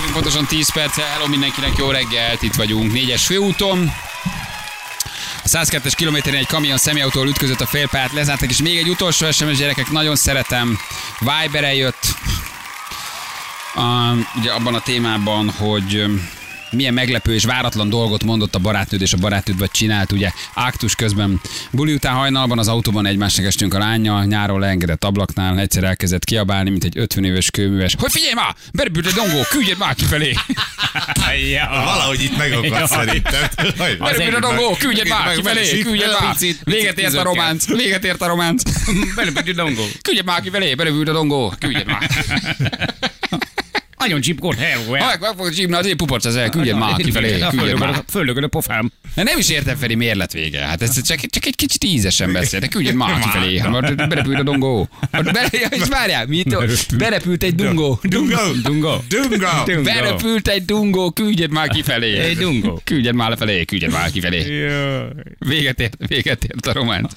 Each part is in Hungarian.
vagyunk, pontosan 10 perce. Hello mindenkinek, jó reggelt, itt vagyunk. Négyes főúton. A 102-es kilométeren egy kamion személyautóval ütközött a félpályát, lezártak, és még egy utolsó SMS, gyerekek, nagyon szeretem. Viber jött. A, ugye abban a témában, hogy milyen meglepő és váratlan dolgot mondott a barátnőd, és a barátnőd vagy csinált, ugye aktus közben. Buli után hajnalban az autóban egymásnak estünk a lánya, nyáron leengedett ablaknál, egyszer elkezdett kiabálni, mint egy 50 éves kőműves. Hogy figyelj már, berepült a dongó, küldjed már kifelé. ja. Valahogy itt megakadt szerintem. Berepült a dongó, küldjed már kifelé, küldjed már. Véget ért a románc, véget ért a románc. Belepült a dongó. Küldjed már kifelé, berepült a dongó, küldjed már. Nagyon csipkort, hello. Ha meg fogod csípni, azért puporc az el, küldjed már kifelé. Földögön a pofám. Nem is értem Feri, miért lett vége. Hát ez csak, csak egy kicsit ízesen beszél, de küldjed már kifelé. Hát már berepült a dongó. Hát és várjál, mit? Berepült egy dungó. Dungo! Dungo. Dungo! Berepült egy dungó, küldjed már kifelé. Egy dungó. Küldjed már lefelé, küldjed már kifelé. Véget ért, véget ért a románc.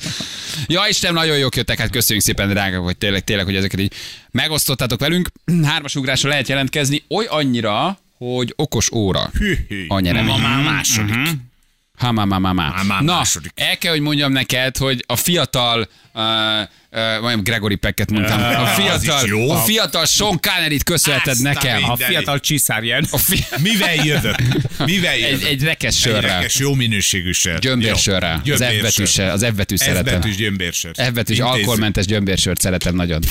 Ja, Isten, nagyon jók jöttek, hát köszönjük szépen, drága, hogy tényleg, tényleg, hogy ezeket így megosztottátok velünk. Hármas ugrásra lehet jelentkezni, oly annyira, hogy okos óra a nyeremény. Ma már második. Ha, má, má, má, má. Na, második. el kell, hogy mondjam neked, hogy a fiatal, uh, uh, Gregory Pecket mondtam, a fiatal, a fiatal Sean Connery-t köszönheted Azt a nekem. mindenit. A fiatal csiszárján. A fi- Mivel jövök? Mivel jövök? egy, egy rekesz Egy sörrel. rekes, jó minőségű sör. Gyömbérsörrel. Az F Gyömbérsör. betűssel, az F betűs F szeretem. betűs gyömbérsör. F betűs Intézzük. alkoholmentes gyömbérsört szeretem nagyon.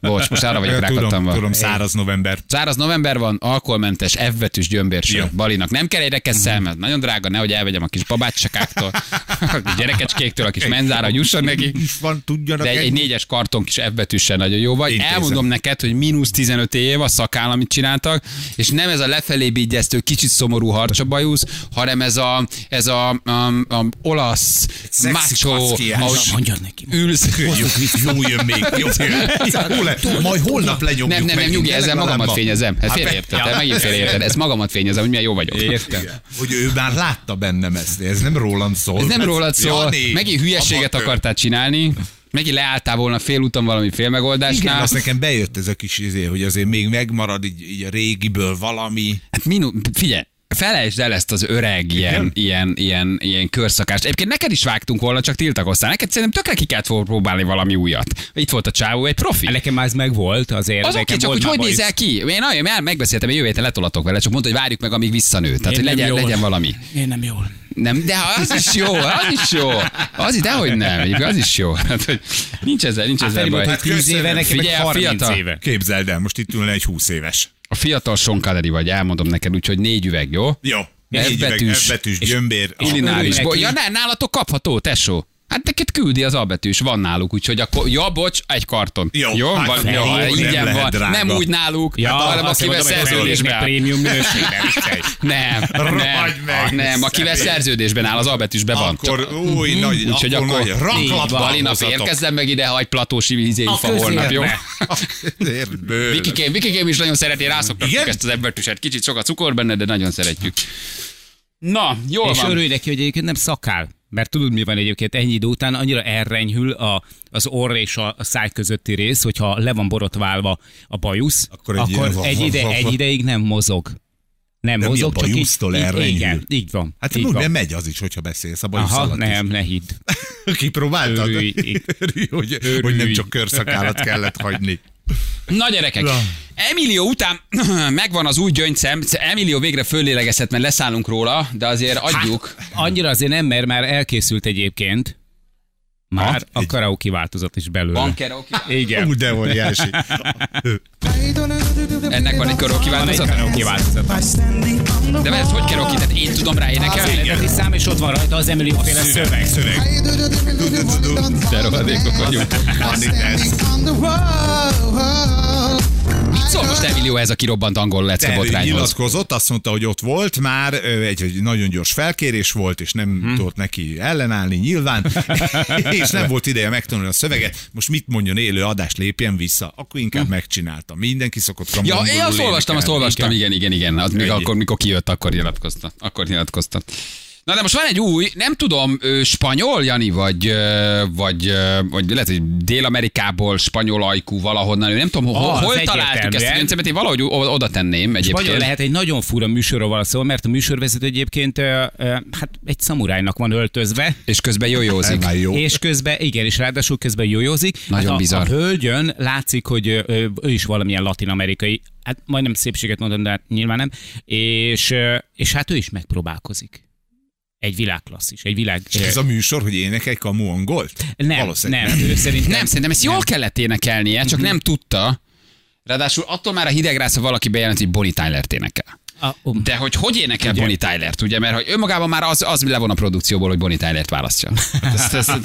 Bocs, most arra vagyok rákattam. tudom, száraz november. Száraz november van, alkoholmentes, F betűs gyömbérsör. Balinak nem kell egy rekesszel, mert nagyon drága, nehogy elvegyem a kis babácsakáktól, a kis gyerekecskéktől, a kis menzára jusson neki. Is van, tudjanak De egy, egy négyes karton kis F betűssel nagyon jó vagy. Intézem. Elmondom neked, hogy mínusz 15 év a szakál, amit csináltak, és nem ez a lefelé bígyeztő, kicsit szomorú harcsabajusz, hanem ez a, ez a, a, a olasz, macho, Mondjad neki. ülsz. Jó, jön még. Jó. Majd holnap lenyomjuk Nem, nem, nem, nyugi, ezzel magamat ma. fényezem. Hát Hát félreérted, megint félreérted. Ez magamat fényezem, hogy milyen jó vagyok. Értem. Hogy ő már látta bennem ezt, ez nem rólam szól. Ez nem rólad szól. Jani, Megint hülyeséget amatőr. akartál csinálni. Megint leálltál volna félúton valami Igen, félmegoldásnál. azt nekem bejött ez a kis izé, hogy azért még megmarad így, így a régiből valami. Hát minu, figyelj, felejtsd el ezt az öreg ilyen, ilyen, ilyen, ilyen körszakást. Egyébként neked is vágtunk volna, csak tiltakoztál. Neked szerintem tökre ki kellett volna próbálni valami újat. Itt volt a csávó, egy profi. Nekem már ez megvolt, azért. Az oké, csak volt hogy hogy nézel ki? Én nagyon megbeszéltem, hogy jövő héten letolatok vele, csak mondta, hogy várjuk meg, amíg visszanő. Tehát, Én hogy legyen, jól. legyen valami. Én nem jól. Nem, de az is jó, az is jó. Az is, dehogy nem, egyébként az is jó. Hát, hogy nincs ezzel, nincs ezzel Feri baj. mondta, hogy 10 éve, nekem meg Figyelj, a 30 fiatal. éve. Képzeld el, most itt ülne egy 20 éves. A fiatal Connery vagy, elmondom neked, úgyhogy négy üveg, jó? Jó. F Négy üveg, betűs. F betűs, gyömbér. Örülnek Ja, ne, nálatok kapható, tesó. Hát neked küldi az albetűs, van náluk, úgyhogy akkor, ja, bocs, egy karton. Jó, jó, hát van, jó ingyen lehet van. drága. Nem úgy náluk, Ja, hanem azt akivel szerződésben áll. prémium minőségben. Nem, nem, meg, nem, akivel szerződésben áll, az albetűsben van. Akkor új, nagy, Úgyhogy akkor, akkor nagy érkezzem meg ide, hagy platósi vízé A fa holnap, jó? Vikikém, Vikikém is nagyon szereti, rászoktatjuk ezt az ebbetűset. Kicsit sok a cukor benne, de nagyon szeretjük. Na, jól És van. örülj neki, hogy egyébként nem szakál. Mert tudod, mi van egyébként ennyi idő után, annyira elrenyhül a, az orr és a, a száj közötti rész, hogyha le van borotválva a bajusz, Akkor egy akkor ilyen- egy, ide, egy ideig nem mozog. Nem De mozog, csak így, bajusztól így, elrenyhül? igen, így van. Hát így úgy van. nem megy az is, hogyha beszélsz a bajusz Aha, alatt nem, ne hidd. is. Kipróbáltad? Hogy, hogy nem csak körszakállat kellett hagyni. Na gyerekek, Na. Emilio után megvan az új gyöngyszem, Emilio végre föllélegezhet, mert leszállunk róla, de azért adjuk. Annyira azért nem, mert már elkészült egyébként. Már a karaoke változat is belőle. Van karaoke? Igen. Ú, de óriási. Ennek van egy karaoke Van egy változat? karaoke változat. De ez hogy karaoke? Tehát én tudom rá Az énekelni? eredeti szám, és ott van rajta az Emily féle szöveg. Szöveg. De rohadékok vagyunk. Van itt ez. Mit szól most Emilio ez a kirobbant angol lecke botrányhoz? nyilatkozott, azt mondta, hogy ott volt már, egy, egy nagyon gyors felkérés volt, és nem Hm. tudott neki ellenállni nyilván, és nem volt ideje megtanulni a szöveget. Most mit mondjon élő adást, lépjen vissza? Akkor inkább megcsinálta. Mindenki szokott Hm. Ja, én azt olvastam, azt olvastam, igen, igen, igen. Az még akkor, mikor kijött, akkor nyilatkozta. Akkor nyilatkozta. Na de most van egy új, nem tudom, spanyol, Jani, vagy, vagy, vagy lehet, hogy Dél-Amerikából spanyol ajkú valahonnan, nem tudom, hol, Az hol találtuk ezt a rendszert, én valahogy oda tenném egyébként. Spanyol lehet egy nagyon fura műsorról szó, mert a műsorvezető egyébként ö, ö, hát egy szamurájnak van öltözve, És közben jójózik. jó. És közben, igen, és ráadásul közben jójózik. Nagyon hát a, bizarr. A hölgyön látszik, hogy ö, ö, ő is valamilyen latin-amerikai, hát majdnem szépséget mondom, de hát nyilván nem. És, és hát ő is megpróbálkozik. Egy világklasszis, egy világ... És ez a műsor, hogy énekelj kamu angolt? nem, Valószínűleg nem, ő szerintem... Nem, szerintem ezt jól kellett énekelnie, csak nem tudta. Ráadásul attól már a hidegrász, ha valaki bejelent, hogy Bonnie Tyler-t énekel. A, um, De hogy hogy énekel ugye? Bonnie Tyler-t, ugye? Mert hogy önmagában már az, az levon a produkcióból, hogy Bonnie Tyler-t választja. Ez, ez, ez,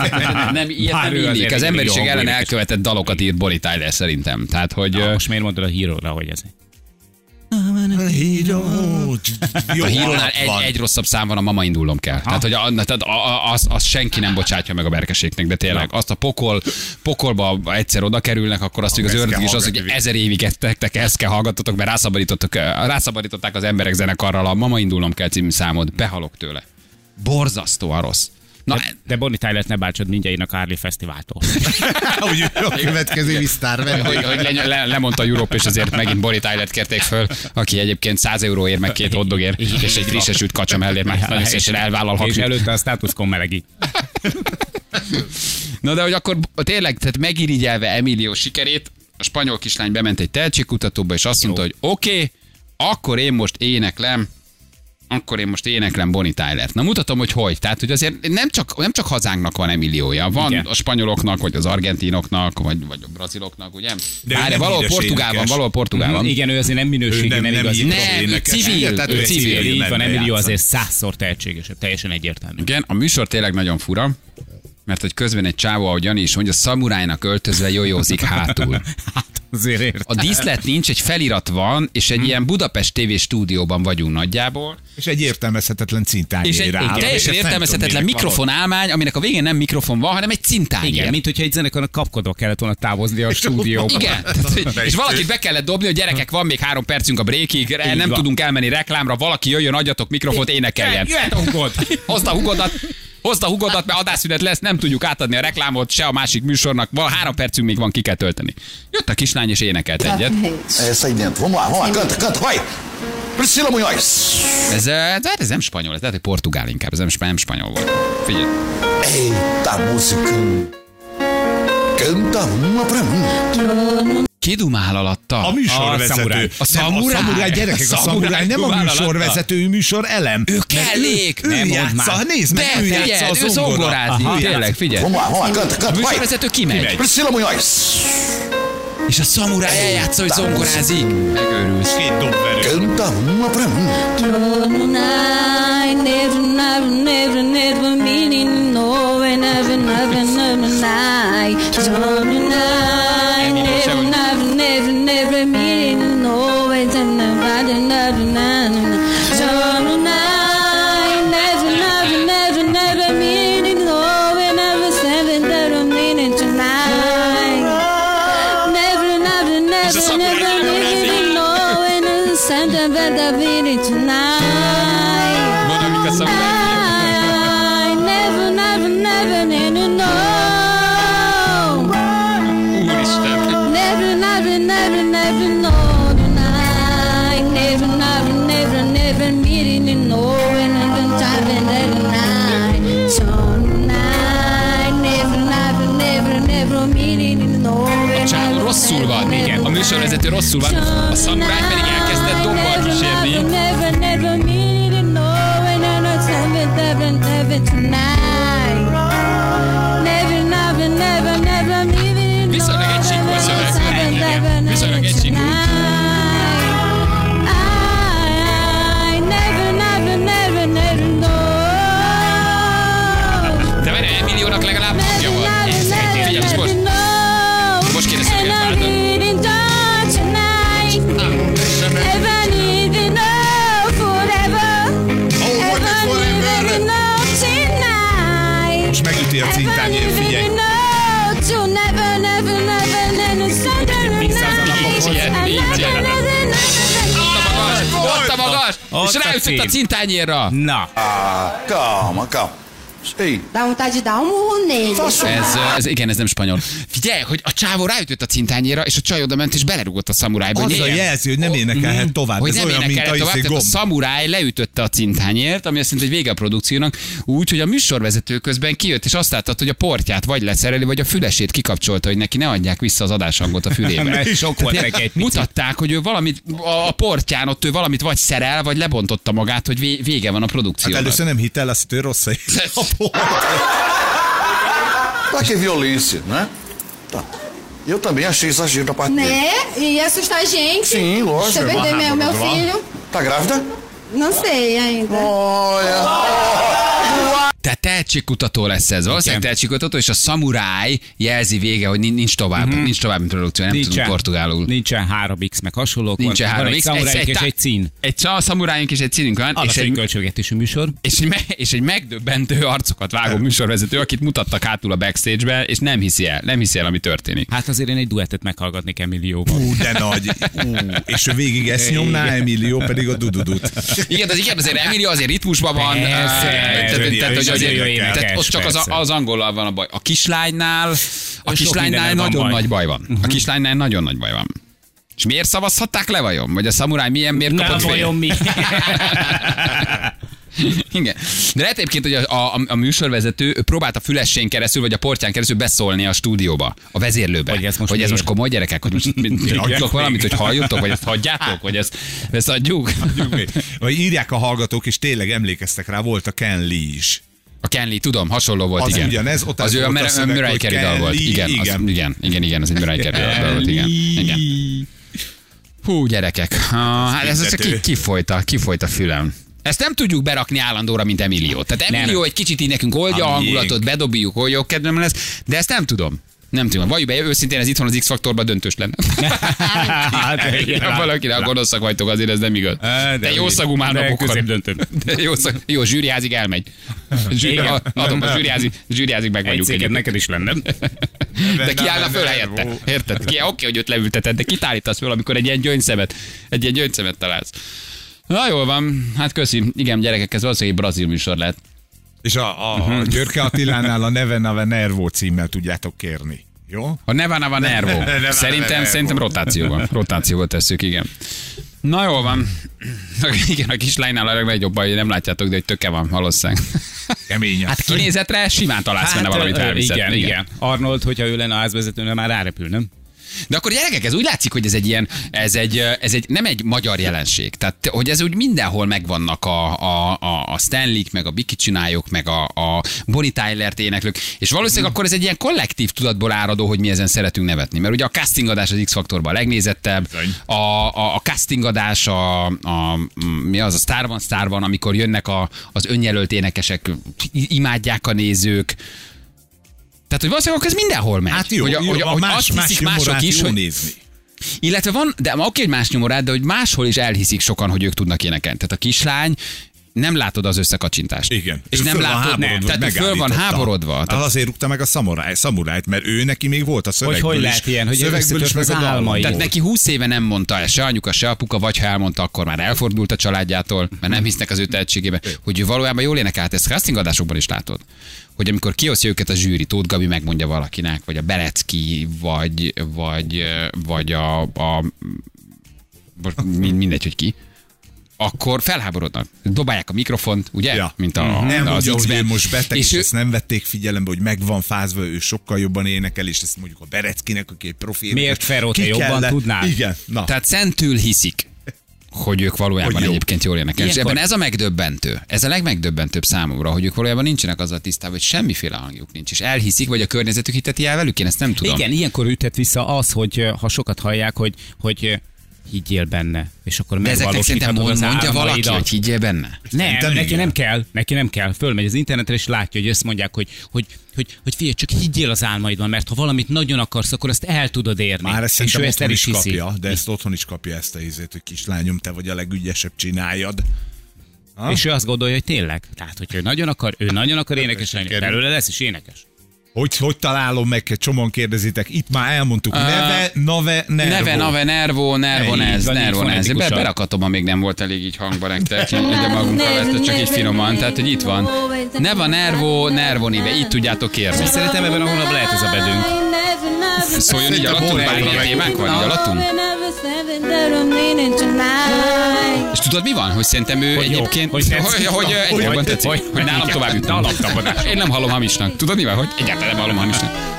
nem, ilyet Bár nem ő azért illik. Az emberiség ellen elkövetett dalokat írt Bonnie Tyler szerintem. Tehát, hogy na, most miért mondod a híróra, hogy ez? Jó a hírónál egy, egy rosszabb szám van, a mama indulnom kell. Tehát, hogy a, tehát a, a, az, az, senki nem bocsátja meg a berkeségnek, de tényleg azt a pokol, pokolba egyszer oda kerülnek, akkor azt, hogy az ördög is az, hogy ezer évig ettek, ezt kell hallgatotok, mert rászabadítottak, rászabadították az emberek zenekarral a Mama indulnom kell című számot. Behalok tőle. Borzasztóan rossz. Na, De, de Bonnie Tyler-t ne bántsad, mindjárt a Carly Fesztiváltól. Úgy a következő évi sztár hogy, hogy le, le, lemondta a Europe, és azért megint Bonnie Tyler-t kérték föl, aki egyébként 100 euróért, meg két hoddogért, és egy rizsesült kacsa mellé, már nagyon szépen És elvállalhatjuk. előtte a status quo melegi. Na de hogy akkor tényleg, tehát megirigyelve Emilio sikerét, a spanyol kislány bement egy tehetségkutatóba, és azt mondta, hogy oké, okay, akkor én most éneklem, akkor én most éneklem Bonnie Tyler-t. Na mutatom, hogy hogy. Tehát, hogy azért nem csak, nem csak hazánknak van Emiliója, van Igen. a spanyoloknak, vagy az argentinoknak, vagy, vagy a braziloknak, ugye? De nem valahol Portugálban, valahol Portugálban. Igen, ő azért nem minőségi, nem- nem, nem igazi. Nem, ő civil, tehát ő ő civil. civil. Így van, Emilio játszani. azért százszor tehetségesebb, teljesen egyértelmű. Igen, a műsor tényleg nagyon fura, mert hogy közben egy csávó, ahogy Jani is mondja, szamurájnak öltözve jójózik hátul. Hát azért ért. A díszlet nincs, egy felirat van, és egy ilyen Budapest TV stúdióban vagyunk nagyjából, És egy értelmezhetetlen cintányé és egy, rá. teljesen értelmezhetetlen mikrofon aminek a végén nem mikrofon van, hanem egy cintányér. Igen, mint hogyha egy zenekarnak kapkodva kellett volna távozni a stúdióba. Igen, tehát, hogy- és valakit be kellett dobni, hogy gyerekek, van még három percünk a breakig, nem van. tudunk elmenni reklámra, valaki jöjjön, adjatok mikrofont, énekeljen. Jöhet a hugod. Hozd a hugodat, hozd a hugodat, mert adásszünet lesz, nem tudjuk átadni a reklámot se a másik műsornak, val három percünk még van, ki kell tölteni. Jött a kislány és énekelt egyet. Essa aí dentro. Vamos lá, vamos lá, canta, canta, vai! Priscila Munhoz! Ez, eh, ez nem spanyol, ez lehet, hogy portugál inkább, ez nem, nem spanyol volt. Figyelj. Eita música! Canta uma pra mim. Ki dumál alatta? A műsorvezető. szamuráj. A szamuráj. Nem, a szamuráj gyerekek, a A szamuráj nem a műsorvezető, ő műsor elem. Ő kellék. Ő, Nem ő játsza, már. nézd meg, De ő játsza figyelj, a ő zongora. zongorázik, Ő tényleg, játsza. figyelj. Lá, vamos lá, canta, A műsorvezető kimegy, Priscila Munhoz! és a szamuráj eljátsza, hogy zongorázik. Megőrülsz. Két dobverő. Canta uma pra mim. I never, never, never, never meaning no, never, never, never night. Don't I műsorvezető rosszul van, a szamuráj ráütött a cintányérra. Na, Ah, calma, calma. Ei, Dá vontade de dar um murro nele. Ez, ez, igen, ez nem spanyol. Figyelj, hogy a csávó ráütött a cintányéra, és a csaj oda ment, és belerugott a szamurájba. Az a jelzi, hogy nem énekelhet tovább. hogy Ez nem olyan, mint énekelett a tovább, izé a szamuráj leütötte a cintányért, ami azt jelenti, hogy vége a produkciónak, úgy, hogy a műsorvezető közben kijött, és azt látta, hogy a portját vagy leszereli, vagy a fülesét kikapcsolta, hogy neki ne adják vissza az adáshangot a fülébe. Sok volt neki egy. Mutatták, hogy ő valamit, a portyán ott ő valamit vagy szerel, vagy lebontotta magát, hogy vé- vége van a Hát produkciónak. először nem hitt el, azt hogy rossz a a port. Pra que violência, né? Tá. Eu também achei exagero da parte dele. Né? E ia assustar a gente. Sim, lógico. Eu perder meu, meu filho, Tá grávida? não sei ainda. Olha. Tehát tehetségkutató lesz ez. Valószínűleg tehetségkutató, és a szamuráj jelzi vége, hogy nin- nincs tovább, nincs tovább produkció, nem tudunk portugálul. nincsen 3x, meg hasonlók. Nincsen van, három van egy szamuráink és egy cín. Egy szamurájunk és egy cínünk van, és egy, költségvetésű műsor. és, egy, és egy megdöbbentő arcokat vágó műsorvezető, akit mutattak hátul a backstage-be, és nem hiszi el, nem hiszi el, ami történik. Hát azért én egy duettet meghallgatnék Emilióval. Ú, de nagy. Ú, és ő végig ezt nyomná, Emilio pedig a dududut. Igen, az igen, azért Emilio azért ritmusban van. Persze, eh, tehát- tehát, hogy azért- énekes, tehát ott csak az, az angollal van a baj. A kislánynál, a kislánynál nagyon nagy baj van. A kislánynál nagyon nagy baj van. És miért szavazhatták le vajon? Vagy a szamuráj milyen, miért Nem kapott fél? vajon mi? Igen. De lehet egyébként, hogy a, a, a műsorvezető ő próbált a fülessén keresztül, vagy a portyán keresztül beszólni a stúdióba, a vezérlőbe. Hogy ez most hogy ez most komoly gyerekek, hogy most adjatok valamit, hogy halljutok, vagy ezt hagyjátok, vagy ezt, ezt adjuk. Vagy írják a hallgatók, és tényleg emlékeztek rá, volt a Ken Lee is. A Kenley, tudom, hasonló volt, Az igen. ugyanez, ott az az ő a Murray Carey dal volt. Igen, igen. Az, igen, igen, igen, az egy Murray Carey dal volt, igen. igen. Hú, gyerekek, ah, hát ez, ez ki, kifolyt, a, kifolyt a fülem. Ezt nem tudjuk berakni állandóra, mint Emilio. Tehát Nem. Emilio egy kicsit így nekünk oldja A hangulatot, bedobjuk, hogy jó kedvem lesz, de ezt nem tudom. Nem tudom. Valljuk be, őszintén ez itthon az X-faktorban döntős lenne. Hát, valakire a gonoszak vagytok, azért ez nem igaz. de De jó szagú. De jó, szag, jó zsűriházig elmegy. Zsűri, Igen. adom, a zsűriházig, zsűriházig meg Egy vagyunk. egyébként. neked is lenne. De ki állna föl helyette? Érted? Ki, oké, hogy őt leülteted, de kit állítasz föl, amikor egy ilyen gyöngyszemet, egy ilyen gyöngyszemet találsz. Na jól van, hát köszi. Igen, gyerekek, ez valószínűleg egy brazil műsor lehet. És a, a, a Györke Attilánál a Neve Nave Nervo címmel tudjátok kérni. Jó? A Neva Neva Nervo. Neva Szerintem, Nervo. szerintem rotációban. Rotációban tesszük, igen. Na jól van. Igen, a kislánynál a legnagyobb baj, hogy nem látjátok, de hogy töke van valószínűleg. Kemény. Hát kinézetre simán találsz benne valamit elviszed. igen, igen. Arnold, hogyha ő lenne a házvezetőnél, már rárepül, nem? De akkor gyerekek, ez úgy látszik, hogy ez egy ilyen, ez egy, ez egy nem egy magyar jelenség. Tehát, hogy ez úgy mindenhol megvannak a, a, a, a Stanley, meg a Biki csináljuk, meg a, a Bonnie Tyler-t éneklők, és valószínűleg akkor ez egy ilyen kollektív tudatból áradó, hogy mi ezen szeretünk nevetni. Mert ugye a castingadás az X-faktorban a legnézettebb, a, a, a castingadás, a, a, mi az, a Star van, Star van, amikor jönnek a, az önjelölt énekesek, imádják a nézők, tehát, hogy valószínűleg akkor ez mindenhol megy. Hát jó, hogy, jó, hogy, a hogy más, azt más hiszik mások is, jó hogy, nézni. illetve van, de oké, hogy más nyomorát, de hogy máshol is elhiszik sokan, hogy ők tudnak énekelni. Tehát a kislány nem látod az összekacsintást. Igen. És Ő nem látod, háborodva, tehát föl van háborodva. Hát Tehát, azért rúgta meg a szamuráj, szamurájt, mert ő neki még volt a szövegből hogy is. lehet ilyen, hogy szövegből is, meg az álmai. tehát neki 20 éve nem mondta el se anyuka, se apuka, vagy ha elmondta, akkor már elfordult a családjától, mert nem hisznek az ő tehetségébe, hogy ő valójában jól énekelt. Ezt castingadásokban is látod. Hogy amikor kiosztja őket a zsűri, Tóth Gabi megmondja valakinek, vagy a Berecki, vagy, vagy, vagy a, a mindegy, hogy ki, akkor felháborodnak. Dobálják a mikrofont, ugye? Ja. Mint a, nem az mondja, hogy most beteg, és, és ő, ezt nem vették figyelembe, hogy meg van fázva, ő sokkal jobban énekel, és ezt mondjuk a Bereckinek, aki egy profi Miért, énekes, Feró, te ki jobban kellett- tudnád? Igen, na. Tehát szentül hiszik, hogy ők valójában Hogy jó. egyébként jól. És Ilyenkor- ebben ez a megdöbbentő. Ez a legmegdöbbentőbb számomra, hogy ők valójában nincsenek azzal tisztában, hogy semmiféle hangjuk nincs. És elhiszik, vagy a környezetük hiteti el velük, én ezt nem tudom. Igen, ilyenkor üthet vissza az, hogy ha sokat hallják, hogy, hogy higgyél benne, és akkor De ezeknek szerintem mond, az mondja valaki, hogy higgyél benne. Nem, Szerintem neki nem kell, neki nem kell. Fölmegy az internetre, és látja, hogy ezt mondják, hogy, hogy, hogy, hogy figyelj, csak higgyél az álmaidban, mert ha valamit nagyon akarsz, akkor azt el tudod érni. Már ezt és ő ezt el is is hiszi. kapja, de ezt otthon is kapja ezt a ízét, hogy kislányom, te vagy a legügyesebb, csináljad. Ha? És ő azt gondolja, hogy tényleg. Tehát, hogy ő nagyon akar, ő nagyon akar énekes lenni. Belőle lesz is énekes. Hogy, hogy találom meg, csomóan kérdezitek. Itt már elmondtuk. Neve, nave, nervo. Neve, nave, nervo, nervonez, nervonez. Be, berakatom, amíg nem volt elég így hangba nektek. Így a magunk felett, csak így finoman. Tehát, hogy itt van. Neva, nervo, nervonive. Így tudjátok kérni. Szerintem ebben a hónapban lehet ez a bedünk. Szóljon így alattunk, bármilyen témánk van, így alattunk. És tudod mi van? Hogy szerintem ő Hogy jó, egyébként, hogy hogy, hogy, hogy, Hogy tetszik. tetszik, Hogy- hogy nálam tovább alaptapadás. Én nem hallom hamisnak. Tudod mi van? Hogy egyáltalán nem hallom hamisnak.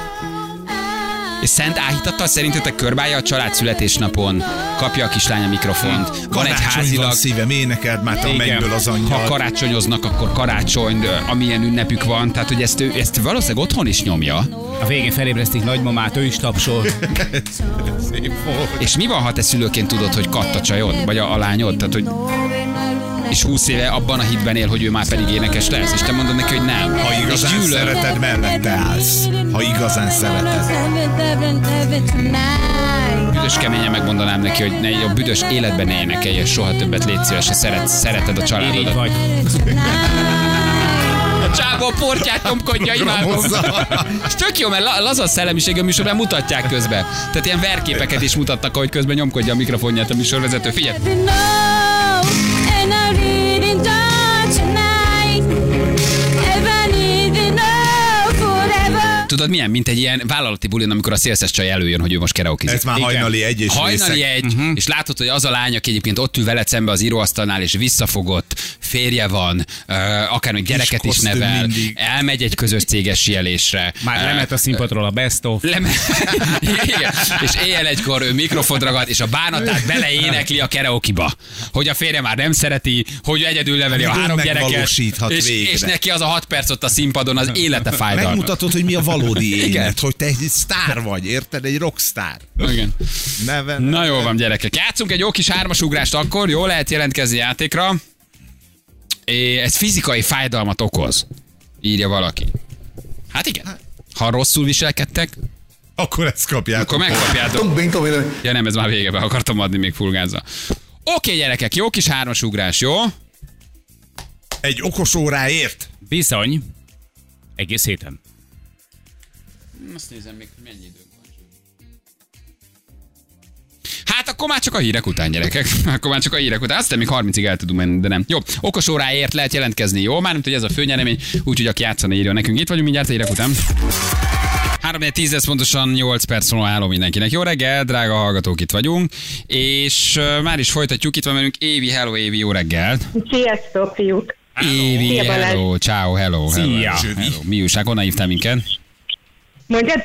És Szent áhítattal szerintetek körbálja a család születésnapon, kapja a kislány a mikrofont, van egy Karácsony házilag, van szívem, énekeld már a mennyből az ha angyal. karácsonyoznak, akkor karácsony, amilyen ünnepük van, tehát hogy ezt, ő, ezt valószínűleg otthon is nyomja. A végén felébresztik nagymamát, ő is tapsol. Szép volt. És mi van, ha te szülőként tudod, hogy katta csajod, vagy a, a lányod? Tehát, hogy és 20 éve abban a hitben él, hogy ő már pedig énekes lesz, és te mondod neki, hogy nem. Ha és igazán gyűlöl. szereted, mellette állsz. Ha igazán szereted. Büdös keményen megmondanám neki, hogy ne, a büdös életben ne énekelj, és soha többet légy szíves, és szeret, szereted a családodat. vagy. A csávó a portyát nyomkodja, imádom. És tök jó, mert la- laza szellemiség a műsorban mutatják közben. Tehát ilyen verképeket is mutattak, ahogy közben nyomkodja a mikrofonját a műsorvezető. Figyelj! Tudod milyen, mint egy ilyen vállalati bulin, amikor a szélszes csaj előjön, hogy ő most karaokezik. Ez már Igen. hajnali egy és Hajnali részek. egy, uh-huh. és látod, hogy az a lány, aki egyébként ott ül veled szembe az íróasztalnál, és visszafogott, férje van, akár még gyereket is nevel, mindig. elmegy egy közös céges sielésre. Már lement a színpadról a best of. Leme... Igen. És éjjel egykor ő mikrofont ragad, és a bánatát beleénekli a karaoke-ba. Hogy a férje már nem szereti, hogy egyedül neveli a három gyereket. És, végre. és neki az a hat perc ott a színpadon az élete fájdalma. Megmutatod, hogy mi a valódi élet, hogy te egy sztár vagy, érted? Egy rockstar. Igen. Neve, Na jó van, gyerekek. Játszunk egy jó kis hármasugrást akkor, jó lehet jelentkezni játékra. É, ez fizikai fájdalmat okoz, írja valaki. Hát igen. Ha rosszul viselkedtek, Akkor ezt kapjátok. akkor megkapjátok. Ja nem, ez már vége, be akartam adni még fulgázza. Oké, gyerekek, jó kis hármasugrás, jó? Egy okos óráért? Bizony. Egész héten. Azt nézem még, mennyi időnk Hát akkor már csak a hírek után, gyerekek. Akkor már csak a hírek után. Aztán még 30-ig el tudunk menni, de nem. Jó, okos óráért lehet jelentkezni, jó? Már nem hogy ez a főnyeremény, úgyhogy aki játszana írja nekünk. Itt vagyunk mindjárt a hírek után. 3 10 lesz pontosan 8 perc múlva állom mindenkinek. Jó reggel, drága hallgatók, itt vagyunk. És uh, már is folytatjuk, itt van velünk Évi, hello Évi, jó reggel. Sziasztok, fiúk! Évi, Szia, hello, ciao, hello, hello. Szia. hello. Mi újság, honnan hívtál minket? Mondjad?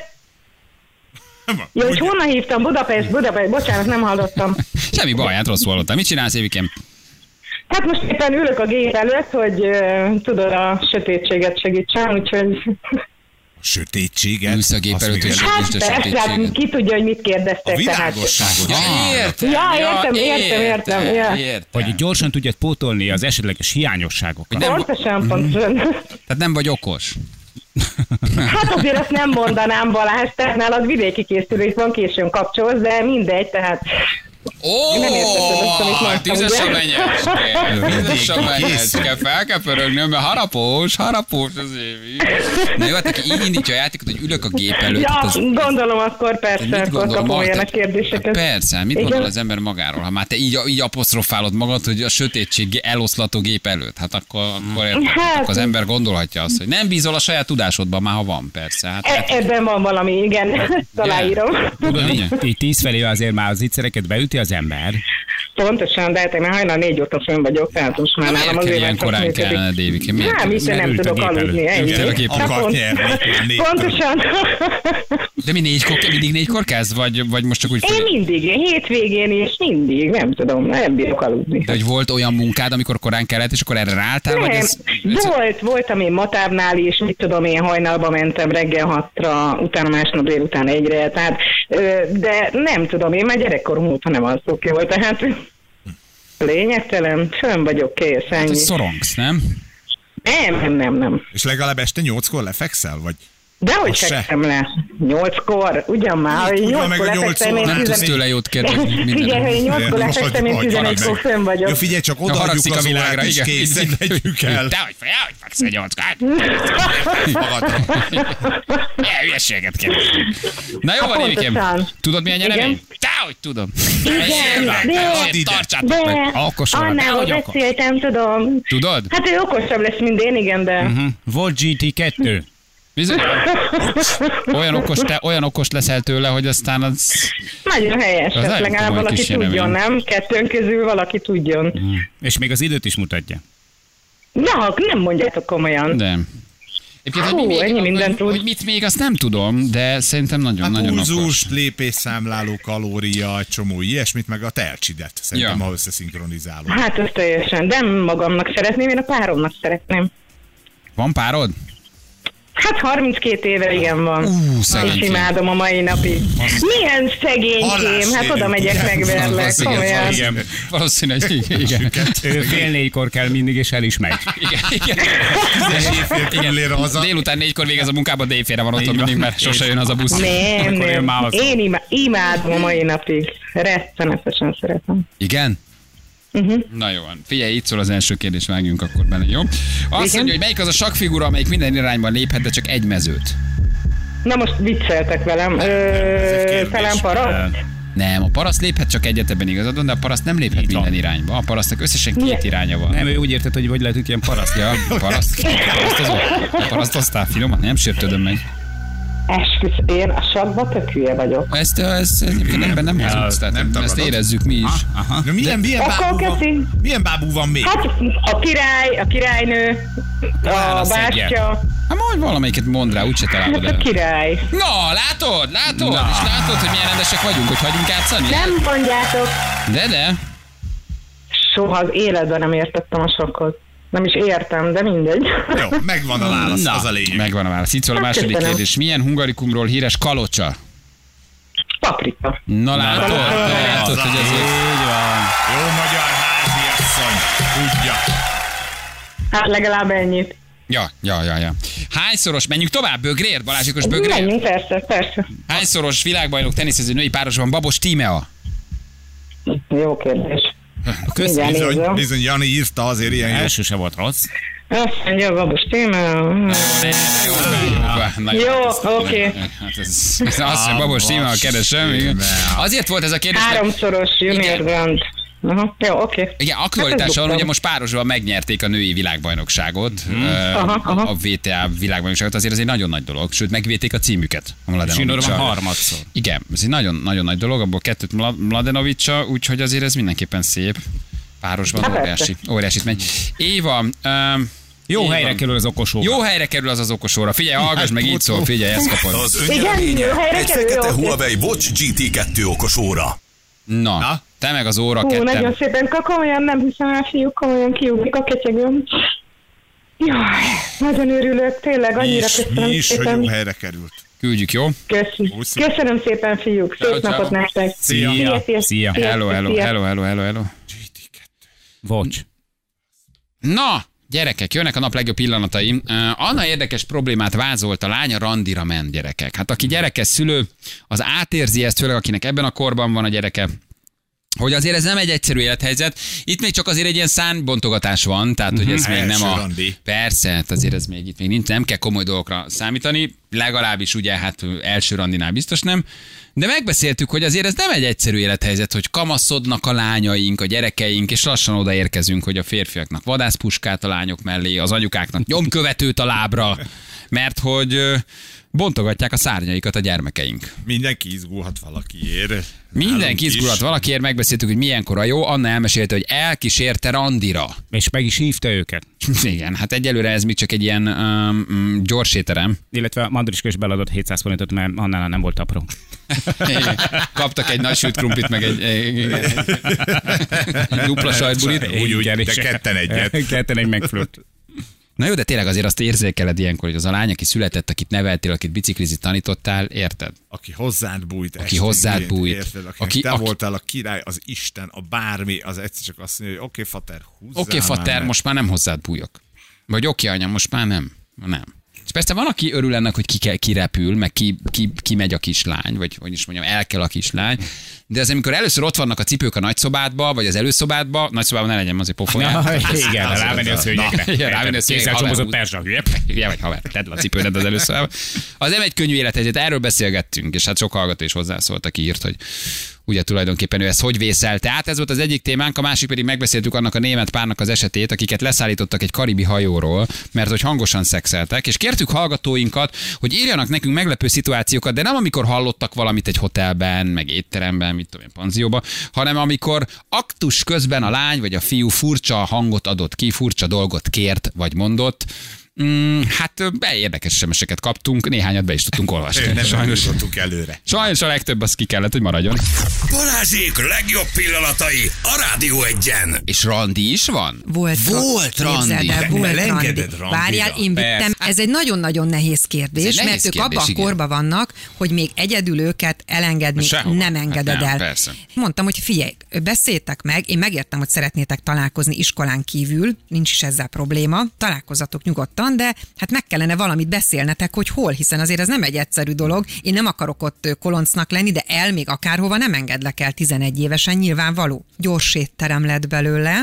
Jó, hogy honnan hívtam? Budapest, Budapest, bocsánat, nem hallottam. Semmi baj, hát rosszul hallottam. Mit csinálsz, Évikem? Hát most éppen ülök a gép előtt, hogy uh, tudod a sötétséget segítsem, úgyhogy... Sötétséget? Ülsz a gép előtt, hogy Hát a persze, hát sötétséget. ki tudja, hogy mit A kérdeztek, tehát... világosságot. Ja, értem, Ja, értem, értem, értem, ja. értem. Hogy gyorsan tudjad pótolni az esetleges hiányosságokat. Nem, Pontosan, pontosan. tehát nem vagy okos. Hát azért azt nem mondanám, Balázs, tehát nálad vidéki készülés van, későn kapcsolsz, de mindegy, tehát Ó, Nem azt, amit mondtam, tízes a menyeske. Tízes a menyeske. Fel kell pörögnöm, mert harapós, harapós az évi. Na jó, hát aki így indítja a játékot, hogy ülök a gép előtt. ja, hát az, gondolom, akkor persze, mit akkor gondol kapom olyan a magad? kérdéseket. Hát persze, mit Igen. gondol az ember magáról? Ha már te így, így apostrofálod magad, hogy a sötétség eloszlató gép előtt, hát akkor, akkor, Hát- akkor az ember gondolhatja azt, hogy nem bízol a saját tudásodban, már ha van, persze. Hát, E- hát, ebben van valami, igen, ezt aláírom. Tudod, így, tíz felé azért már az ígyszereket beüti az ember. Pontosan, de hát én hajnal négy óta fönn vagyok, tehát most már nálam kell azért ilyen korán kellene, Dévike? Miért? Nem, hiszen nem tudok aludni, ennyi. Hát Pontosan. De mi négykor, mindig négykor kezd, vagy, vagy most csak úgy Én mindig, én hétvégén is mindig, nem tudom, nem bírok aludni. De hogy volt olyan munkád, amikor korán kellett, és akkor erre ráálltál, vagy Nem, ez... volt, voltam én matávnál is, mit tudom, én hajnalba mentem reggel hatra, utána másnap délután egyre, tehát, de nem tudom, én már gyerekkorom óta nem alszok jól, tehát lényegtelen, fönn vagyok, kész, Hát, ennyi. szorongsz, nem? Nem, nem, nem, nem. És legalább este nyolckor lefekszel? Vagy Dehogy fekszem le. Nyolckor, ugyan már, hogy nyolckor lefekszem, óra. én Nem tudsz tőle jót kérdezni. Figyelj, hogy nyolckor lefekszem, én hagyj- hagyj 11-kor meg. fönn vagyok. Jó, figyelj, csak odaadjuk a az világra, és kész, így megyünk el. Te hogy fel, hogy fekszem nyolckor? Milyen hülyeséget kérdezünk. Na jó van, Évikém. pontosan. Tudod mi a nyeremény? Igen. Te hogy tudom. Igen. Tartsátok meg. Te vagy okos. beszéltem, tudom. Tudod? Hát ő okosabb lesz, mint én, igen, de... Hm, Volt GT2. Bizony. Olyan okos, te olyan okos leszel tőle, hogy aztán az... Nagyon helyes, Az nagyon legalább valaki tudjon, nem? Kettőn közül valaki tudjon. És még az időt is mutatja. Na, nem mondjátok komolyan. De. Egyébként, Hú, hogy, mi még, ennyi mindent hogy, hogy mit még, azt nem tudom, de szerintem A nagyon-nagyon okos. pulzust, lépésszámláló kalória, csomó ilyesmit, meg a tercsidet. Szerintem, Ja. ha összeszinkronizálod. Hát ez teljesen. De nem magamnak szeretném, én a páromnak szeretném. Van párod? Hát 32 éve igen van. Ú, És imádom a mai napig. Milyen szegénykém, hát oda megyek megverlek, igen, komolyan. igen. Valószínű, hogy igen. igen. Fél négykor kell mindig, és el is megy. Igen, igen. Haza. Délután négykor végez a munkában, de éjfélre van otthon mindig, mert sose jön az a busz. Nem, nem. Én imádom a mai napig. Rettenetesen szeretem. Igen? Uh-huh. Na jó van. Figyelj, itt szól az első kérdés, vágjunk akkor bele, jó? Azt Igen. mondja, hogy melyik az a sakfigura, amelyik minden irányban léphet, de csak egy mezőt. Na most vicceltek velem. egy Ö, talán? Nem, a paraszt léphet csak egyet, ebben igazad van, de a paraszt nem léphet Így van. minden irányba. A parasztnak összesen két Milyen? iránya van. Nem, ő úgy értett, hogy hogy lehetünk ilyen paraszt. Ja, a paraszt. Parasztozol? A parasztoztál finoman? Nem sértődöm meg. Esküsz, én a sakba tök hülye vagyok. Ezt, ezt, ezt nem, nem hazudsz, tehát nem ezt érezzük mi is. Na, milyen, milyen, Akkor bábú van, milyen bábú van még? Hát a király, a királynő, a egyet. bástya, Hát majd valamelyiket mondd rá, úgyse találod hát a király. Na, látod? Látod? És látod, hogy milyen rendesek vagyunk, hogy hagyunk játszani? Nem mondjátok. De, de. Soha az életben nem értettem a sokkot. Nem is értem, de mindegy. Jó, megvan a válasz, Na, az a lényeg. Megvan a válasz. Itt szól a Hát második köszönöm. kérdés. Milyen hungarikumról híres kalocsa? Paprika. Na látod, Na, látod, az hogy azért... Így van. Jó magyar háziasszony, tudja. Hát legalább ennyit. Ja, ja, ja, ja. Hányszoros, menjünk tovább, Bögrér, Balázsikos Bögrér. Menjünk, persze, persze. Hányszoros világbajnok teniszező női párosban Babos Tímea? Jó kérdés. Mindjárt Bizony, bizony Jani írta azért ilyen jó. Első se volt rossz. Azt mondja, babos téma. Jó, oké. Hát ez, ez azt, hogy Babos Tímea keresem. Azért volt ez a kérdés, Háromszoros Junior. Grand. Aha, jó, oké. Igen, Hát aktualitása ez van, ugye most párosban megnyerték a női világbajnokságot, ö, Aha, aha. a VTA világbajnokságot, azért ez egy nagyon nagy dolog, sőt megvéték a címüket a Zsinórban Mladenovicsal. harmadszor. Igen, ez egy nagyon, nagyon nagy dolog, abból kettőt Mla- Mladenovicsal, úgyhogy azért ez mindenképpen szép. Párosban Hát óriási, óriásit megy. Éva, um, Jó Így helyre van. kerül az okos óra. jó helyre kerül az az okos óra. Figyelj, hallgass meg, így szól, figyelj, ezt kapod. Az Igen, jó helyre egy kerül, fekete jó, oké. Huawei Watch GT2 okos óra. Na, Na? Te meg az óra Hú, kettem. nagyon szépen, komolyan nem hiszem el, fiúk, komolyan kiugrik a ketyegőm. Jaj, nagyon örülök, tényleg, Mi annyira is, köszönöm mi is hogy szépen. jó helyre került. Küldjük, jó? Puszi. Köszönöm szépen, fiúk, szép ciao. napot nektek. Szia. Szia, szia, Szia. Hello, hello, hello, hello, hello, hello. Watch. Na, gyerekek, jönnek a nap legjobb pillanatai. Uh, Anna érdekes problémát vázolt, a lánya randira ment gyerekek. Hát aki gyerekes szülő, az átérzi ezt, főleg akinek ebben a korban van a gyereke, hogy azért ez nem egy egyszerű élethelyzet. Itt még csak azért egy ilyen szánbontogatás van, tehát hogy ez még nem a... Persze, hát azért ez még itt még nincs, nem kell komoly dolgokra számítani, legalábbis ugye hát első randinál biztos nem. De megbeszéltük, hogy azért ez nem egy egyszerű élethelyzet, hogy kamaszodnak a lányaink, a gyerekeink, és lassan odaérkezünk, hogy a férfiaknak vadászpuskát a lányok mellé, az anyukáknak nyomkövetőt a lábra, mert hogy bontogatják a szárnyaikat a gyermekeink. Mindenki izgulhat valakiért. Mindenki izgulat, valakiért megbeszéltük, hogy milyenkor a jó. Anna elmesélte, hogy elkísérte randira. És meg is hívta őket. Igen, hát egyelőre ez még csak egy ilyen um, um, gyors étterem. Illetve a Mandriska is beladott 700 forintot, mert annál nem volt apró. Igen. Kaptak egy nagy sült krumplit, meg egy, egy, egy, egy dupla sajtbulit. Úgy, úgy, de ketten egyet. ketten egy megflött. Na jó, de tényleg azért azt érzékeled ilyenkor, hogy az a lány, aki született, akit neveltél, akit biciklizni tanítottál, érted? Aki hozzád bújt. Aki hozzád bújt. Érted, akinek Aki- te aki- voltál a király, az Isten, a bármi, az egyszer csak azt mondja, hogy oké, fater, húzzál Oké, okay, már fater, meg. most már nem hozzád bújok. Vagy oké, anya, most már nem. Nem. Persze van, aki örül ennek, hogy ki, ki repül, meg ki, ki, ki megy a kislány, vagy hogy is mondjam, el kell a kislány. De az, amikor először ott vannak a cipők a nagyszobádba, vagy az előszobádba, nagyszobában ne legyen azért pofonját. Na, igen, rámenni a szőnyegre. Rámenni a szőnyegre, Kézzel perzsa, hülye. Igen, vagy haver, tedd le a cipődet az először. Az nem egy könnyű élethelyzet, erről beszélgettünk, és hát sok hallgató is hozzászólt, aki írt, hogy ugye tulajdonképpen ő ezt hogy vészelte át. Ez volt az egyik témánk, a másik pedig megbeszéltük annak a német párnak az esetét, akiket leszállítottak egy karibi hajóról, mert hogy hangosan szexeltek, és kértük hallgatóinkat, hogy írjanak nekünk meglepő szituációkat, de nem amikor hallottak valamit egy hotelben, meg étteremben, mit tudom én, panzióban, hanem amikor aktus közben a lány vagy a fiú furcsa hangot adott ki, furcsa dolgot kért vagy mondott, Mm, hát érdekes SMS-eket kaptunk, néhányat be is tudtunk olvasni. Nem Sajnos, jutottunk előre. sajnos a legtöbb az ki kellett, hogy maradjon. Balázsék legjobb pillanatai a Rádió egyen. És randi is van? Volt, Volt képzeld randi. el, volt randi. Elengeded randira. Várjál, én vittem, ez egy nagyon-nagyon nehéz kérdés, nehéz mert ők abban a korban vannak, hogy még egyedül őket elengedni Sehova. nem Hát engeded nem, el. persze. Mondtam, hogy figyelj, beszéltek meg, én megértem, hogy szeretnétek találkozni iskolán kívül, nincs is ezzel probléma, találkozatok nyugodtan, de hát meg kellene valamit beszélnetek, hogy hol, hiszen azért ez nem egy egyszerű dolog. Én nem akarok ott koloncnak lenni, de el még akárhova nem engedlek el 11 évesen, nyilvánvaló. Gyors étterem lett belőle,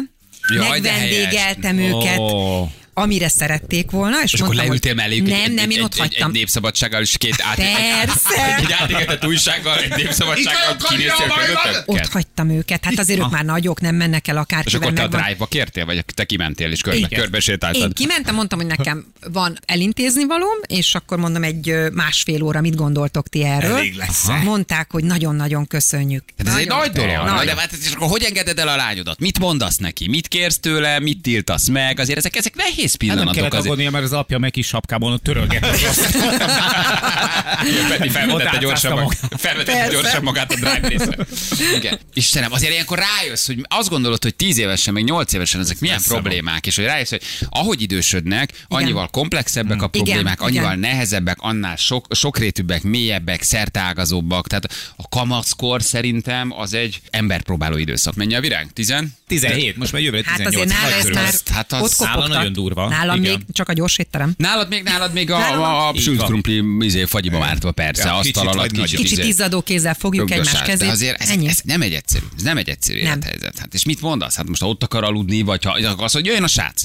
Jaj, megvendégeltem őket, Ó. amire szerették volna, és, És akkor mondtam, leültél hogy melléjük nem, egy, nem, én ott egy, hagytam. egy népszabadsággal és két át, Persze. Egy, egy átégetett újsággal, egy népszabadsággal kinéztél? Ott hagytam őket. Hát azért ők már nagyok, nem mennek el És akárkivel. akkor te a drive-ba kértél, vagy te kimentél és körbe, körbe Én kimentem, mondtam, hogy nekem van elintézni valóm, és akkor mondom egy másfél óra, mit gondoltok ti erről. Elég lesz. Mondták, hogy nagyon-nagyon köszönjük. Hát ez egy nagy dolog. De hát, és akkor hogy engeded el a lányodat? Mit mondasz neki? Mit kérsz tőle? Mit tiltasz meg? Azért ezek, ezek nehéz Hát nem pillanatok. kellett azért. aggódnia, mert az apja meg is sapkában ott törölgett. Peti felvetette gyorsan, mag- felvetette Persze. gyorsan magát a drive részre. Igen. Istenem, azért ilyenkor rájössz, hogy azt gondolod, hogy 10 évesen, meg 8 évesen ezek milyen problémák, és hogy rájössz, hogy ahogy idősödnek, annyival komplexebbek a Igen, problémák, igen. annyival nehezebbek, annál sok, sokrétűbbek, mélyebbek, szerteágazóbbak. Tehát a kamaszkor szerintem az egy emberpróbáló időszak. Mennyi a virág? 10? 17, most már jövőre Hát 18. azért nála Nagy ez már hát az ott kopogtat. nagyon durva. Nálam Igen. még csak a gyors étterem. Nálad még, nálad még a, Nálam a, a sült krumpli izé, fagyiba mártva, persze, Ja, asztal kicsit alatt kicsit. Kicsit izé. izzadó kézzel fogjuk egymás kezét. De azért ez, Ennyi. ez, nem egy egyszerű, ez nem egy egyszerű Nem. élethelyzet. Hát és mit mondasz? Hát most ha ott akar aludni, vagy ha az, hogy jöjjön a srác.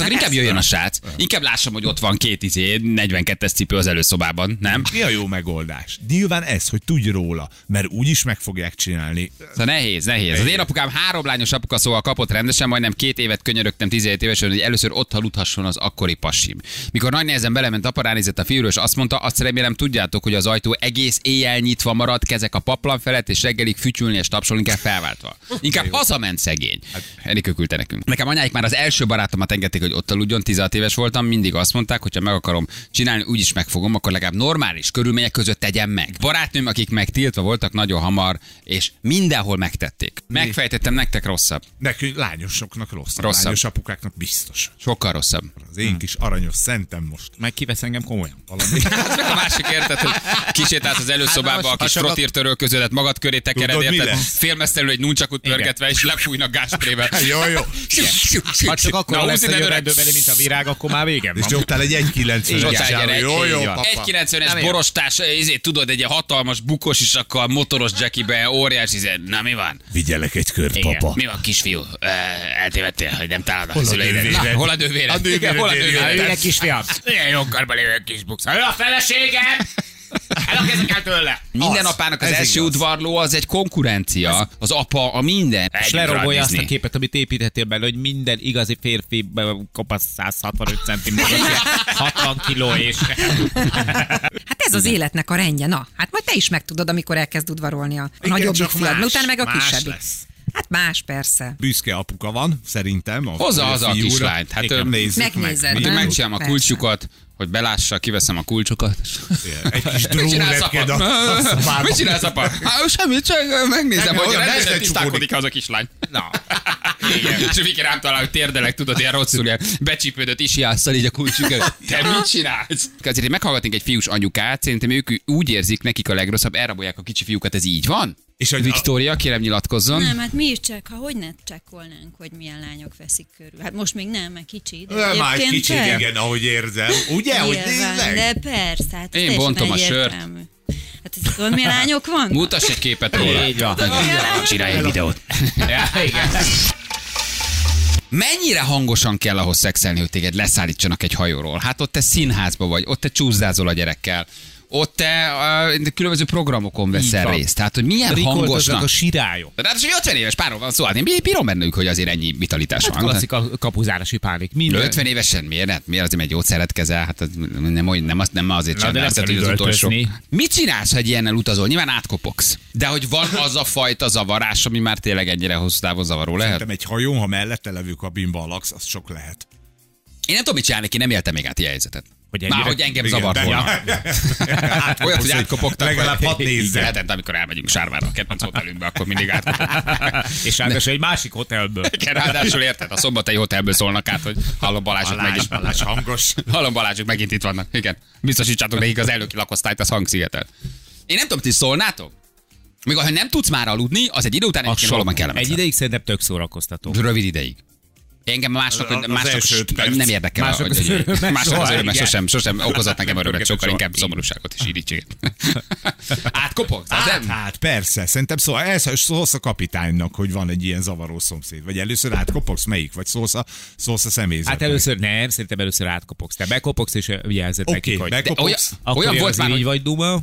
Hát akkor inkább jöjjön a srác. Inkább lássam, hogy ott van két izé, 42-es cipő az előszobában, nem? Mi a jó megoldás? Nyilván ez, hogy tudj róla, mert úgy is meg fogják csinálni. Szóval nehéz, nehéz. Az én apukám három lányos apuka, szóval kapott rendesen, majdnem két évet könyörögtem 17 évesen, hogy először ott aludhasson az akkori pasim. Mikor nagy nehezen belement apa, ránézett a fiúra, és azt mondta, azt remélem tudjátok, hogy az ajtó egész éjjel nyitva marad, kezek a paplan felett, és reggelig fütyülni és tapsolni kell felváltva. Inkább hazament szegény. Enikő küldte nekünk. Nekem anyáik már az első barátomat engedték, hogy ott aludjon, 16 éves voltam, mindig azt mondták, hogy ha meg akarom csinálni, úgyis megfogom, akkor legalább normális körülmények között tegyem meg. Barátnőm, akik meg tiltva voltak nagyon hamar, és mindenhol megtették. Megfejtettem nektek rosszabb. Nekünk lányosoknak rossz. Rosszabb. Lányos apukáknak biztos. Sokkal rosszabb. Az én kis aranyos szentem most. Meg kivesz engem komolyan. Valami. Hát meg a másik érted, hogy kisétálsz az előszobába, a kis Hát, ha csak a- trotírtörölköződet magad köré tekered, érted? lesz? Félmeztelő egy nuncsakut pörgetve, és lefújnak gázsprével. jó, jó. Ha csak akkor Na, lesz ide, öreg. mint a virág, akkor már végem És van. egy 1,90-es És áll gyára. gyere, Jó, jó, papa. Egy 90-es Nem borostás, ezért tudod, egy hatalmas bukos is, akkor motoros jackibe, óriás, izé, na mi van? Vigyelek egy kört, Igen. papa. Mi van, kisfiú? Eltévedtél, hogy nem találod a Hol a szüleidet. nővéred? Na, Hol a nővéred? A nővéred Igen, Hol a érje. nővéred? Ülj egy kisfiam. Ilyen jó karban lévő kis buksz. Ő a el tőle! Minden Az, apának az ez első igaz. udvarló az egy konkurencia. Az apa a minden. És lerombolja azt a képet, amit építettél bele, hogy minden igazi férfi kopasz 165 cm, 60 kiló és... Hát ez az életnek a rendje. Na, hát majd te is megtudod, amikor elkezd udvarolni a, a Igen, nagyobbik csak fiad, utána meg a kisebbik. lesz. Hát más persze. Büszke apuka van, szerintem. A Hozza a haza a kislányt. Hát, Igen, nézzük Megnézed, meg. Megcsinálom a kulcsukat, hogy belássa, kiveszem a kulcsukat. Egy kis Mit csinálsz, drónrepked apa? a, a. Mit csinálsz, apa? Hát, semmit, csak megnézem, hogy rendesen tisztálkodik az a kislány. Na, És Viki rám talál, hogy térdelek, tudod, ilyen rosszul, ilyen becsípődött isiásszal így a kulcsukat. Te mit csinálsz? Azért meghallgatnénk egy fiús anyukát, szerintem ők úgy érzik, nekik a legrosszabb, elrabolják a kicsi fiúkat, ez így van? És hogy Viktória, kérem nyilatkozzon. Nem, hát mi is csak, ha hogy ne csekkolnánk, hogy milyen lányok veszik körül. Hát most még nem, mert kicsi, de a, már kicsit, csak. igen, ahogy érzem. Ugye, hogy de persze, hát Én bontom a sört. Hát ez tudod, milyen lányok van? Mutass egy képet róla. Így van. Csinálj egy videót. Ja, igen. Mennyire hangosan kell ahhoz szexelni, hogy téged leszállítsanak egy hajóról? Hát ott te színházba vagy, ott te csúszdázol a gyerekkel, ott te uh, különböző programokon veszel részt. Tehát, hogy milyen Rikoltoznak hangosnak. a sirályok. De ráadásul 50 éves párról van szó, hát én bírom bennük, hogy azért ennyi vitalitás Hát van. klasszik a kapuzárosi pánik. Minden. 50 évesen miért? Hát miért azért egy gyógyszeret kezel? Hát nem, nem, az, nem azért csinálsz, nem tehát, hogy az utolsó. Mit csinálsz, ha egy ilyennel utazol? Nyilván átkopogsz. De hogy van az a fajta zavarás, ami már tényleg ennyire hosszú távon zavaró lehet? Szerintem egy hajón, ha mellette levő kabinban laksz, az sok lehet. Én nem tudom, mit csinálni, én nem éltem még át ilyen helyzetet. Hogy Már ennyire- hogy engem Igen, zavart de- volna. Olyat, hogy átkopogtak. Legalább hat nézze. Hetente, amikor elmegyünk Sárvára a kedvenc hotelünkbe, akkor mindig átkopogtak. És ráadásul egy másik hotelből. Igen, ráadásul érted, a szombatai hotelből szólnak át, hogy hallom Balázsot Balázs, megint. Balázs hangos. Hallom Balázsok megint itt vannak. Igen. Biztosítsátok nekik az elnöki lakosztályt, az hangszigetel. Én nem tudom, ti szólnátok? Még ha nem tudsz már aludni, az egy idő után egyébként valóban Egy kellemetlen. ideig szerintem tök szórakoztató. Rövid ideig. Engem másnak, Az- az másnak nem érdekel. Mások az örömet Mások az igen. sosem, sosem okozott nekem örömet, sokkal inkább szomorúságot és irítséget. Átkopog? Hát, Nem. hát persze, szerintem szó, ez, szólsz a kapitánynak, hogy van egy ilyen zavaró szomszéd. Vagy először átkopogsz, melyik? Vagy szólsz a, szólsz a személyzetnek? Hát először nem, szerintem először átkopogsz. Te bekopogsz és jelzed Oké, nekik, hogy bekopogsz. olyan- akkor olyan olyan volt már, így hogy- vagy duma,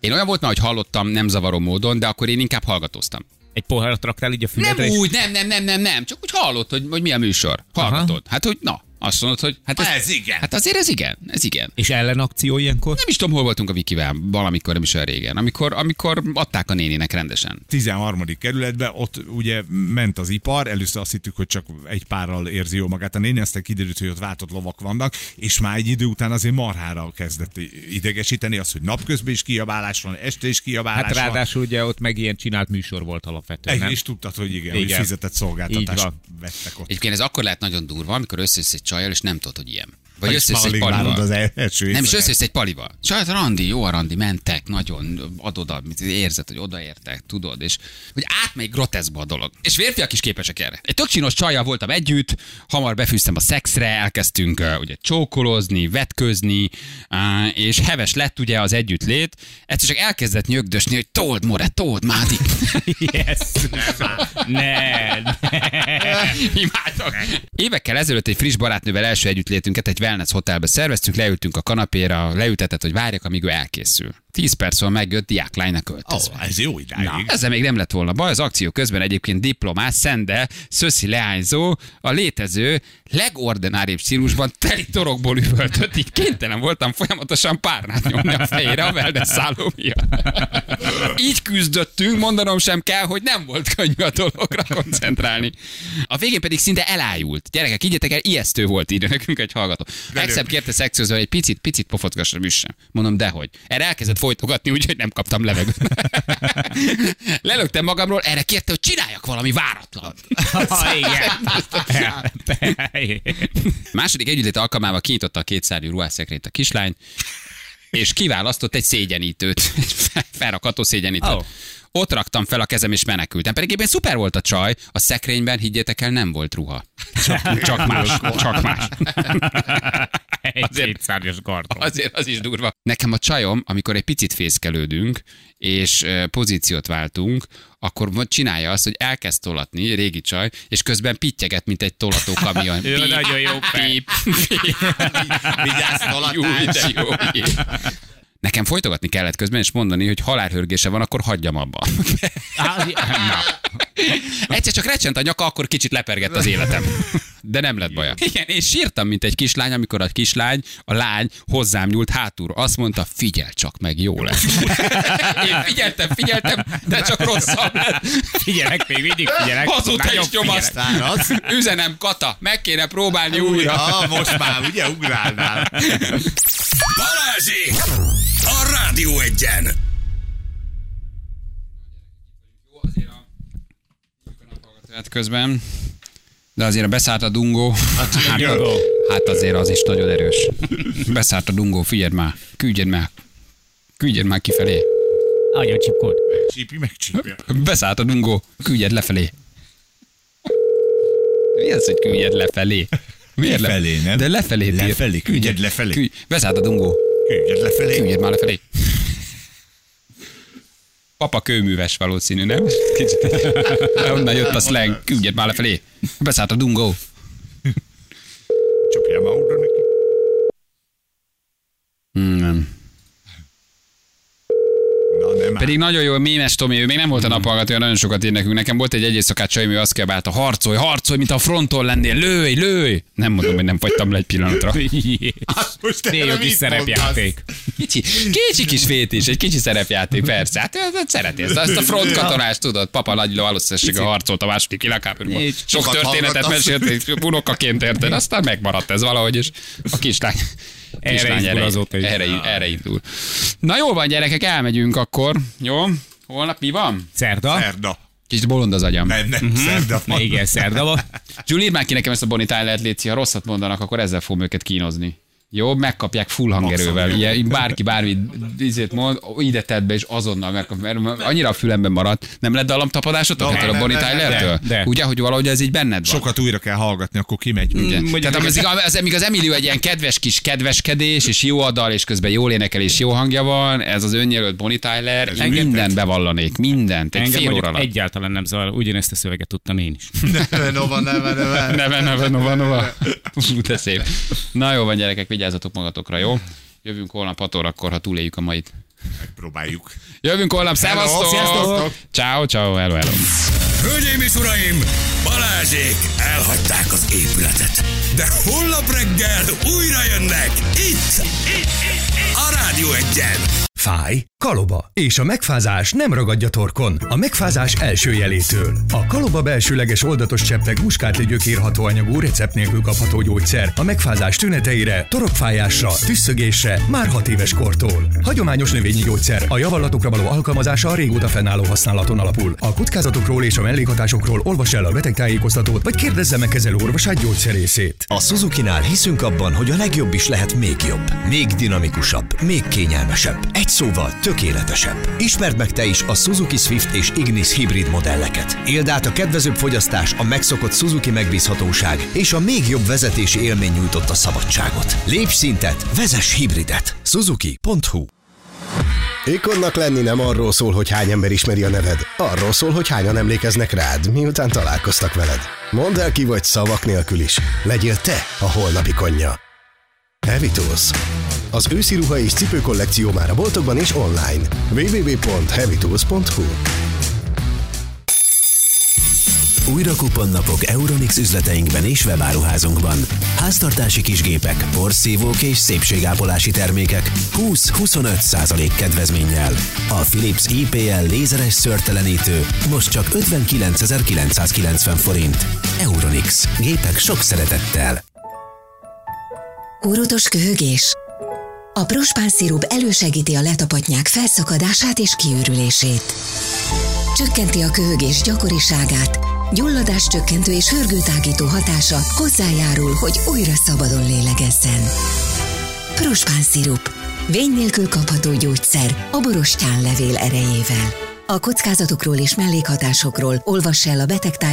Én olyan volt már, hogy hallottam nem zavaró módon, de akkor én inkább hallgatóztam. Egy poharat raktál így a Nem füledre, és úgy, nem, nem, nem, nem, nem. Csak úgy hallott, hogy, hogy mi a műsor. Hallgatod. Hát, hogy na, azt mondod, hogy hát ez, Ez igen. Hát azért ez igen, ez igen. és ellenakció ilyenkor? Nem is tudom, hol voltunk a Vikivel, valamikor, nem is olyan régen. Amikor, amikor adták a néninek rendesen. 13. kerületben, ott ugye ment az ipar, először azt hittük, hogy csak egy párral érzi jól magát a néni, aztán kiderült, hogy ott váltott lovak vannak, és már egy idő után azért marhára kezdett idegesíteni az, hogy napközben is kiabálás van, este is kiabálás Hát van. ráadásul ugye ott meg ilyen csinált műsor volt alapvetően, Egy, nem? és tudtad, hogy igen, Igen. hogy fizetett szolgáltatást vettek ott. Egyébként ez akkor lehet nagyon durva, amikor összejössz egy csajjal, és nem tudod, hogy ilyen. Vagy És már egy palival. az első Nem, és összejössz egy palival. Saját randi, jó a randi, mentek, nagyon, ad oda, mit érzed, hogy odaértek, tudod, és hogy átmegy groteszkba a dolog. És férfiak is képesek erre. Egy tök csinos csajjal voltam együtt, hamar befűztem a szexre, elkezdtünk uh, ugye csókolozni, vetközni, uh, és heves lett ugye az együttlét. Egyszer csak elkezdett nyögdösni, hogy told, more, told, Mádi. Yes. ne, ne. Imádok. Évekkel ezelőtt egy friss barátnővel első együttlétünket egy wellness hotelbe szerveztünk, leültünk a kanapéra, leültetett, hogy várjak, amíg ő elkészül. Tíz perc múlva megjött diáklánynak Ó, költözve. ez jó idáig. Na, ezzel még nem lett volna baj, az akció közben egyébként diplomás, szende, szöszi leányzó, a létező legordináribb stílusban teli torokból üvöltött, így kénytelen voltam folyamatosan párnát nyomni a fejére a wellness szálló. Így küzdöttünk, mondanom sem kell, hogy nem volt könnyű a dologra koncentrálni. A végén pedig szinte elájult. Gyerekek, higgyetek el, ijesztő volt így nekünk egy hallgató. Exem kérte szexőző, hogy egy picit, picit pofocgassam üssem. Mondom, dehogy. Erre elkezdett folytogatni, úgyhogy nem kaptam levegőt. Lelöktem magamról, erre kérte, hogy csináljak valami váratlan. Ha, igen. Második együttlét alkalmával kinyitotta a kétszárjú ruhásszekrényt a kislány, és kiválasztott egy szégyenítőt, egy fe- felrakható szégyenítőt. Oh. Ott raktam fel a kezem és menekültem. Pedig éppen szuper volt a csaj, a szekrényben, higgyétek el, nem volt ruha. Csak, csak más, csak más. Egy kétszárnyas karton. Azért az is durva. Nekem a csajom, amikor egy picit fészkelődünk, és pozíciót váltunk, akkor csinálja azt, hogy elkezd tolatni, régi csaj, és közben pittyeget, mint egy tolató kamion. Ő nagyon jó pip, pip. Vigyázz, Jó, de jó. Nekem folytogatni kellett közben, és mondani, hogy halálhörgése van, akkor hagyjam abba. Egyszer csak recsent a nyaka, akkor kicsit lepergett az életem. De nem lett baja. Igen, és sírtam, mint egy kislány, amikor a kislány, a lány hozzám nyúlt hátulról. Azt mondta, figyel csak meg, jó lesz. Én figyeltem, figyeltem, de csak rosszabb lett. figyelek, még mindig figyelek. Azóta is nyomaszt. Üzenem, Kata, meg kéne próbálni újra. Ja, most már ugye ugrálnál. Balázsi! A Rádió egyen! Hát közben. De azért a beszállt a dungó. Hát, Dungó. hát azért az is nagyon erős. Beszállt a dungó, figyeld már. Küldjed már. Küldjed már kifelé. Agyon csipkod. Csípi meg csípi. Beszállt a dungó. Küldjed lefelé. Mi az, hogy küldjed lefelé? Miért le- Lefelé, nem? De lefelé. Lefelé, küldjed lefelé. Küldj. Beszállt a dungó. Küldjed lefelé. Küldjed már lefelé. Papa kőműves valószínű, nem? Kicsit. Onnan jött a slang. Küldjed már lefelé. Beszállt a dungó. Csapjál már oda neki. Hmm, nem. Pedig nagyon jó, mémes Tomi, ő még nem volt a naphallgatója, nagyon sokat ír nekünk. Nekem volt egy egész szakát csajom, ő azt kiabálta, harcolj, harcolj, mint a fronton lennél, lőj, lőj. Nem mondom, hogy nem fagytam le egy pillanatra. Hát most erre kis szerepjáték. Kicsi, kicsi kis fétis, egy kicsi szerepjáték, persze. Hát hát szereti ezt, ezt a front katonást tudod. Papa nagy valószínűséggel harcolt a második világháborúban. Sok történetet mesélt, unokaként érted, aztán megmaradt ez valahogy, és a kislány, kislány erre, azóta is. erre, erre indul. Na jó van, gyerekek, elmegyünk akkor. Jó? Holnap mi van? Szerda? Szerda. Kicsit bolond az agyam. Nem, nem, szerda Na van. igen, szerda van. Julie, írd már ki nekem ezt a Bonnie Tyler-t, ha rosszat mondanak, akkor ezzel fogom őket kínozni. Jó, megkapják full hangerővel. Ilyen, bárki bármit izét mond, ide tedd be, és azonnal megkap, mert annyira a fülemben maradt. Nem lett dallamtapadásotok ettől a Bonnie Tyler-től? de, de. Ugye, hogy valahogy ez így benned van? Sokat újra kell hallgatni, akkor kimegy. Igen. Mondjuk Tehát az, az, az, az Emilio egy ilyen kedves kis kedveskedés, és jó a dal, és közben jól énekel, és jó hangja van, ez az önjelölt Bonnie Tyler, Engem- mindent bevallanék, mindent, egy Engem fél óra egyáltalán nem zavar, ugyanezt a szöveget tudtam én is. Nova, neva, neva. Neve, neve, nova, nova. Fú, de szép. Na jó van, gyerekek, vigyázzatok magatokra, jó? Jövünk holnap 6 órakor, ha túléljük a mait. Megpróbáljuk. Jövünk holnap, szevasztok! Sziasztok! Ciao, ciao, hello, hello. Hölgyeim és uraim, Balázsék elhagyták az épületet. De holnap reggel újra jönnek itt, itt, itt, itt. A Rádió egyen. Fáj, kaloba, és a megfázás nem ragadja torkon. A megfázás első jelétől. A kaloba belsőleges oldatos cseppek muskátli gyökérható anyagú recept nélkül kapható gyógyszer. A megfázás tüneteire, torokfájásra, tüsszögésre már hat éves kortól. Hagyományos növényi gyógyszer. A javallatokra való alkalmazása a régóta fennálló használaton alapul. A kockázatokról és a mellékhatásokról olvas el a betegtájékoztatót, vagy kérdezze meg kezelő orvosát gyógyszerészét. A Suzuki-nál hiszünk abban, hogy a legjobb is lehet még jobb. Még dinamikusabb, még kényelmesebb. Egy szóval tökéletesebb. Ismerd meg te is a Suzuki Swift és Ignis hibrid modelleket. Éld át a kedvezőbb fogyasztás, a megszokott Suzuki megbízhatóság és a még jobb vezetési élmény nyújtott a szabadságot. Lépj szintet, vezess hibridet. Suzuki.hu Ikonnak lenni nem arról szól, hogy hány ember ismeri a neved, arról szól, hogy hányan emlékeznek rád, miután találkoztak veled. Mondd el ki vagy szavak nélkül is. Legyél te a holnapi konja. Heavy Tools. Az őszi ruha és cipő kollekció már a boltokban és online. www.heavytools.hu Újra kuponnapok Euronix üzleteinkben és webáruházunkban. Háztartási kisgépek, porszívók és szépségápolási termékek 20-25 százalék kedvezménnyel. A Philips IPL lézeres szörtelenítő most csak 59.990 forint. Euronix. Gépek sok szeretettel. Úrodos köhögés. A prospán szirup elősegíti a letapadnyák felszakadását és kiürülését. Csökkenti a köhögés gyakoriságát, gyulladás csökkentő és hörgőtágító hatása hozzájárul, hogy újra szabadon lélegezzen. Prospán szirup. Vény nélkül kapható gyógyszer a borostyán levél erejével. A kockázatokról és mellékhatásokról olvass el a betegtáj